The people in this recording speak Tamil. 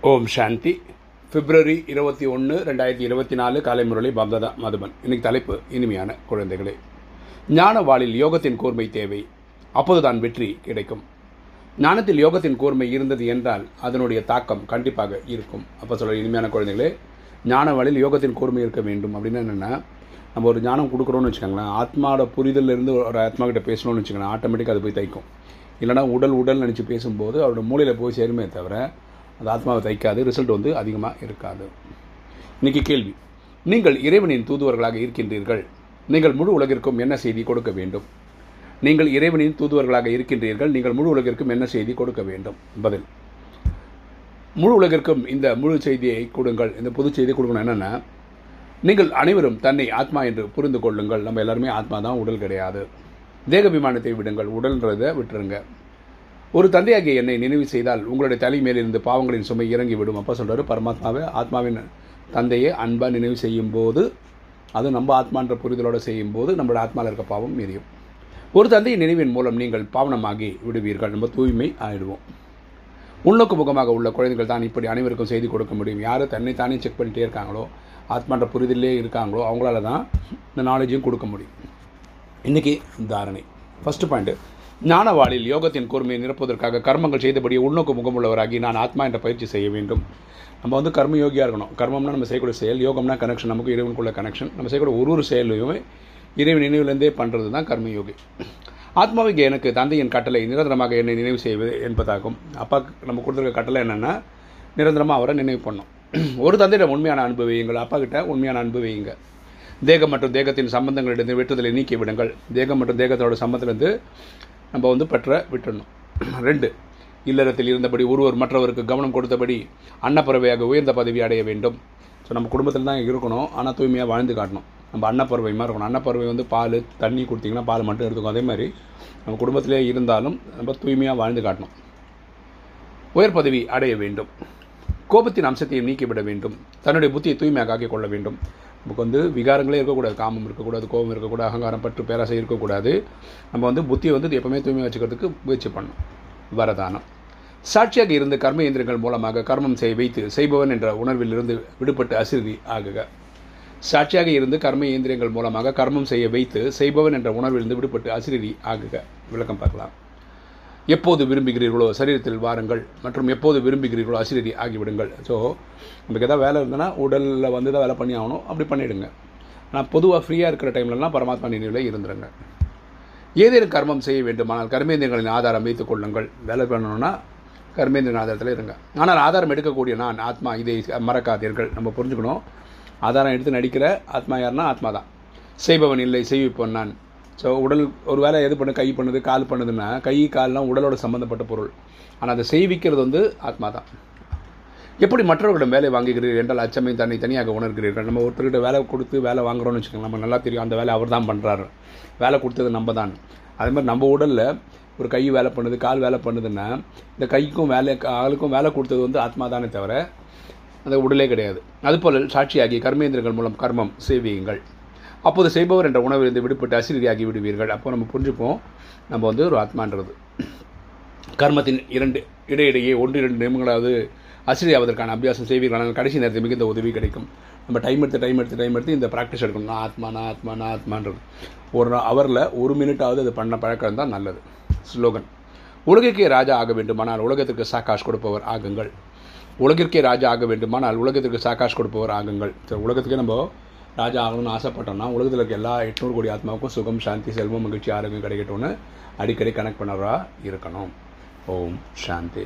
ஓம் சாந்தி. பிப்ரவரி இருபத்தி ஒன்று ரெண்டாயிரத்தி இருபத்தி நாலு காலை முரளி பக்ததா மதுபன். இன்னைக்கு தலைப்பு இனிமையான குழந்தைகளே. ஞான வாளில் யோகத்தின் கூர்மை தேவை. அப்போதுதான் வெற்றி கிடைக்கும். ஞானத்தில் யோகத்தின் கூர்மை இருந்தது என்றால் அதனுடைய தாக்கம் கண்டிப்பாக இருக்கும். அப்போ சொல்ல இனிமையான குழந்தைகளே ஞான வாளில் யோகத்தின் கூர்மை இருக்க வேண்டும். அப்படின்னு என்னென்னா நம்ம ஒரு ஞானம் கொடுக்குறோன்னு வச்சுக்கோங்களேன் ஆத்மாவோட புரிதல்ல இருந்து ஒரு ஆத்மா கிட்ட பேசணும்னு வச்சுக்கோங்களேன் ஆட்டோமேட்டிக்காக அது போய் தைக்கும். இல்லைனா உடல் உடல் நினச்சி பேசும்போது அவரோட மூளையில் போய் சேருமே தவிர அது ஆத்மாவை தைக்காது ரிசல்ட் வந்து அதிகமாக இருக்காது. இன்றைக்கி கேள்வி. நீங்கள் இறைவனின் தூதுவர்களாக இருக்கின்றீர்கள். நீங்கள் முழு உலகிற்கும் என்ன செய்தி கொடுக்க வேண்டும்? நீங்கள் இறைவனின் தூதுவர்களாக இருக்கின்றீர்கள். நீங்கள் முழு உலகிற்கும் என்ன செய்தி கொடுக்க வேண்டும்? பதில். முழு உலகிற்கும் இந்த முழு செய்தியை கொடுங்கள். இந்த புது செய்தியை கொடுக்கணும் என்னென்னா நீங்கள் அனைவரும் தன்னை ஆத்மா என்று புரிந்து கொள்ளுங்கள். நம்ம எல்லாருமே ஆத்மா தான் உடல் கிடையாது. தேக விமானத்தை விடுங்கள். உடல்ன்றதை விட்டுருங்க. ஒரு தந்தையாகிய என்னை நினைவு செய்தால் உங்களுடைய தலை மேலிருந்து பாவங்களின் சுமை இறங்கி விடும். அப்போ சொல்கிறாரு பரமாத்மாவை ஆத்மாவின் தந்தையை அன்பாக நினைவு செய்யும் போது அது நம்ம ஆத்மான்ற புரிதலோடு செய்யும் போது நம்மளோட ஆத்மாவில் இருக்க பாவம் எரியும். ஒரு தந்தையின் நினைவின் மூலம் நீங்கள் பாவனமாகி விடுவீர்கள். நம்ம தூய்மை ஆயிடுவோம். உள்நோக்கு முகமாக உள்ள குழந்தைகள் தான் இப்படி அனைவருக்கும் செய்தி கொடுக்க முடியும். யார் தன்னை தானே செக் பண்ணிட்டே இருக்காங்களோ ஆத்மான்ற புரிதலே இருக்காங்களோ அவங்களால தான் இந்த நாலேஜையும் கொடுக்க முடியும். இன்றைக்கி தாரணை. ஃபஸ்ட்டு பாயிண்ட்டு ஞானவாளில் யோகத்தின் கூர்மையை நிரப்புவதற்காக கர்மங்கள் செய்தபடி உள்நோக்கு முகமுள்ளவராகி நான் ஆத்மா என்ற பயிற்சி செய்ய வேண்டும். நம்ம வந்து கர்மயோகியாக இருக்கணும். கர்மம்னா நம்ம செய்யக்கூடிய செயல் யோகம்னா கனெக்ஷன் நமக்கு இறைவனுக்குள்ள கனெக்ஷன் நம்ம செய்யக்கூடிய ஒரு ஒரு செயலையுமே இறைவன் நினைவுலேருந்தே பண்ணுறது தான் கர்மயோகி. ஆத்மாவுக்கு எனக்கு தந்தையின் கட்டளை நிரந்தரமாக என்னை நினைவு செய்வது என்பதாகும். அப்பா நம்ம கொடுத்துருக்க கட்டளை என்னென்னா நிரந்தரமாக அவரை நினைவு பண்ணோம் ஒரு தந்தையிடம் உண்மையான அன்பு வையுங்கள். அப்பா கிட்ட உண்மையான அன்பு வையுங்க. தேகம் மற்றும் தேகத்தின் சம்பந்தங்களிலிருந்து வெட்டுதலை நீக்கி விடுங்கள் தேகம் மற்றும் தேகத்தோட சம்பந்தத்திலிருந்து நம்ம வந்து பெற்ற விட்டுடணும். ரெண்டு இல்லறத்தில் இருந்தபடி ஒருவர் மற்றவருக்கு கவனம் கொடுத்தபடி அன்னப்பறவையாக உயர்ந்த பதவி அடைய வேண்டும். ஸோ நம்ம குடும்பத்தில் தான் இருக்கணும். ஆனால் தூய்மையாக வாழ்ந்து காட்டணும். நம்ம அன்னப்பறவை மாதிரி இருக்கணும். அன்னப்பறவை வந்து பால் தண்ணி கொடுத்தீங்கன்னா பால் மட்டும் எடுத்துக்கும் அதே மாதிரி நம்ம குடும்பத்திலே இருந்தாலும் நம்ம தூய்மையாக வாழ்ந்து காட்டணும். உயர் பதவி அடைய வேண்டும். கோபத்தின் அம்சத்தையும் நீக்கிவிட வேண்டும். தன்னுடைய புத்தியை தூய்மையாக ஆக்கிக் கொள்ள வேண்டும். நமக்கு வந்து விகாரங்களே இருக்கக்கூடாது. காமம் இருக்கக்கூடாது கோபம் இருக்கக்கூடாது அகங்காரம் பற்று பேராசை இருக்கக்கூடாது. நம்ம வந்து புத்தியை வந்து எப்போவுமே தூய்மை வச்சுக்கிறதுக்கு முயற்சி பண்ணணும். வரதானம். சாட்சியாக இருந்து கர்ம இயந்திரங்கள் மூலமாக கர்மம் செய்ய வைத்து செய்பவன் என்ற உணர்விலிருந்து விடுபட்டு அசிறுதி ஆகுக. சாட்சியாக இருந்து கர்ம இயந்திரங்கள் மூலமாக கர்மம் செய்ய வைத்து செய்பவன் என்ற உணர்விலிருந்து விடுபட்டு அசிறுதி ஆகுக. விளக்கம் பார்க்கலாம். எப்போது விரும்புகிறீர்களோ சரீரத்தில் வாருங்கள் மற்றும் எப்போது விரும்புகிறீர்களோ அசிரடி ஆகிவிடுங்கள். ஸோ நமக்கு எதாவது வேலை இருந்ததுன்னா உடலில் வந்து தான் வேலை பண்ணி ஆகணும் அப்படி பண்ணிவிடுங்க ஆனால் பொதுவாக ஃப்ரீயாக இருக்கிற டைம்லலாம் பரமாத்மா நினைவில் இருந்துருங்க. ஏதேனும் கர்மம் செய்ய வேண்டுமானால் கர்மேந்திரங்களின் ஆதாரம் வைத்துக் கொள்ளுங்கள். வேலை பண்ணணும்னா கர்மேந்திரன் ஆதாரத்தில் இருங்க. ஆனால் ஆதாரம் எடுக்கக்கூடிய நான் ஆத்மா இதை மறக்காதீர்கள். நம்ம புரிஞ்சுக்கணும். ஆதாரம் எடுத்து நடிக்கிற ஆத்மா யாருன்னா ஆத்மா தான் செய்பவன் இல்லை செய்விப்பவன் நான். ஸோ உடல் ஒரு வேலை எது பண்ணு கை பண்ணுது கால் பண்ணுதுன்னா கை கால்லாம் உடலோட சம்மந்தப்பட்ட பொருள். ஆனால் அதை செய்விக்கிறது வந்து ஆத்மா தான் எப்படி மற்றவர்களிடம் வேலை வாங்குகிறீர்கள் என்றால் அச்சமை தன்னை தனியாக உணர்கிறீர்கள். நம்ம ஒருத்தர்கிட்ட வேலை கொடுத்து வேலை வாங்குறோம்னு வச்சுக்கோங்க நம்ம நல்லா தெரியும் அந்த வேலை அவர் தான் பண்ணுறாரு வேலை கொடுத்தது நம்ம தான் அதே மாதிரி நம்ம உடலில் ஒரு கை வேலை பண்ணுது கால் வேலை பண்ணுதுன்னா இந்த கைக்கும் வேலை காலுக்கும் வேலை கொடுத்தது வந்து ஆத்மா தானே தவிர அந்த உடலே கிடையாது. அதுபோல் சாட்சியாகி கர்மேந்திரங்கள் மூலம் கர்மம் செய்வீங்கள் அப்போது செய்பவர் என்ற உணவிலிருந்து விடுபட்டு அசிரியாகி விடுவீர்கள். அப்போ நம்ம புரிஞ்சுப்போம். நம்ம வந்து ஒரு ஆத்மான்றது. கர்மத்தின் இரண்டு இடையிடையே ஒன்று இரண்டு நிமிடங்களாவது அசிரியாவதற்கான அபியாசம் செய்வீர்கள். ஆனால் கடைசி நேரத்தில் மிகுந்த உதவி கிடைக்கும். நம்ம டைம் எடுத்து டைம் எடுத்து டைம் எடுத்து இந்த ப்ராக்டிஸ் எடுக்கணும். நான் ஆத்மா நான் ஆத்மா நான் ஆத்மான்றது. ஒரு அவரில் ஒரு மினிட்டாவது அது பண்ண பழக்கம் தான் நல்லது. ஸ்லோகன் உலகிற்கே ராஜா ஆக வேண்டுமானால் உலகத்திற்கு சாக்காஷ் கொடுப்பவர் ஆகுங்கள். உலகிற்கே ராஜா ஆக வேண்டுமானால் உலகத்திற்கு சாக்காஷ் கொடுப்பவர் ஆகுங்கள். உலகத்துக்கே நம்ம ராஜா ஆகணும்னு ஆசைப்பட்டோம்னா உலகத்தில் இருக்க எல்லா எட்நூறு கோடி ஆத்மாவுக்கும் சுகம் சாந்தி செல்வம் மகிழ்ச்சி ஆரோக்கியம் கிடைக்கட்டும்னு அடிக்கடி கனெக்ட் பண்ணவராக இருக்கணும். ஓம் சாந்தி.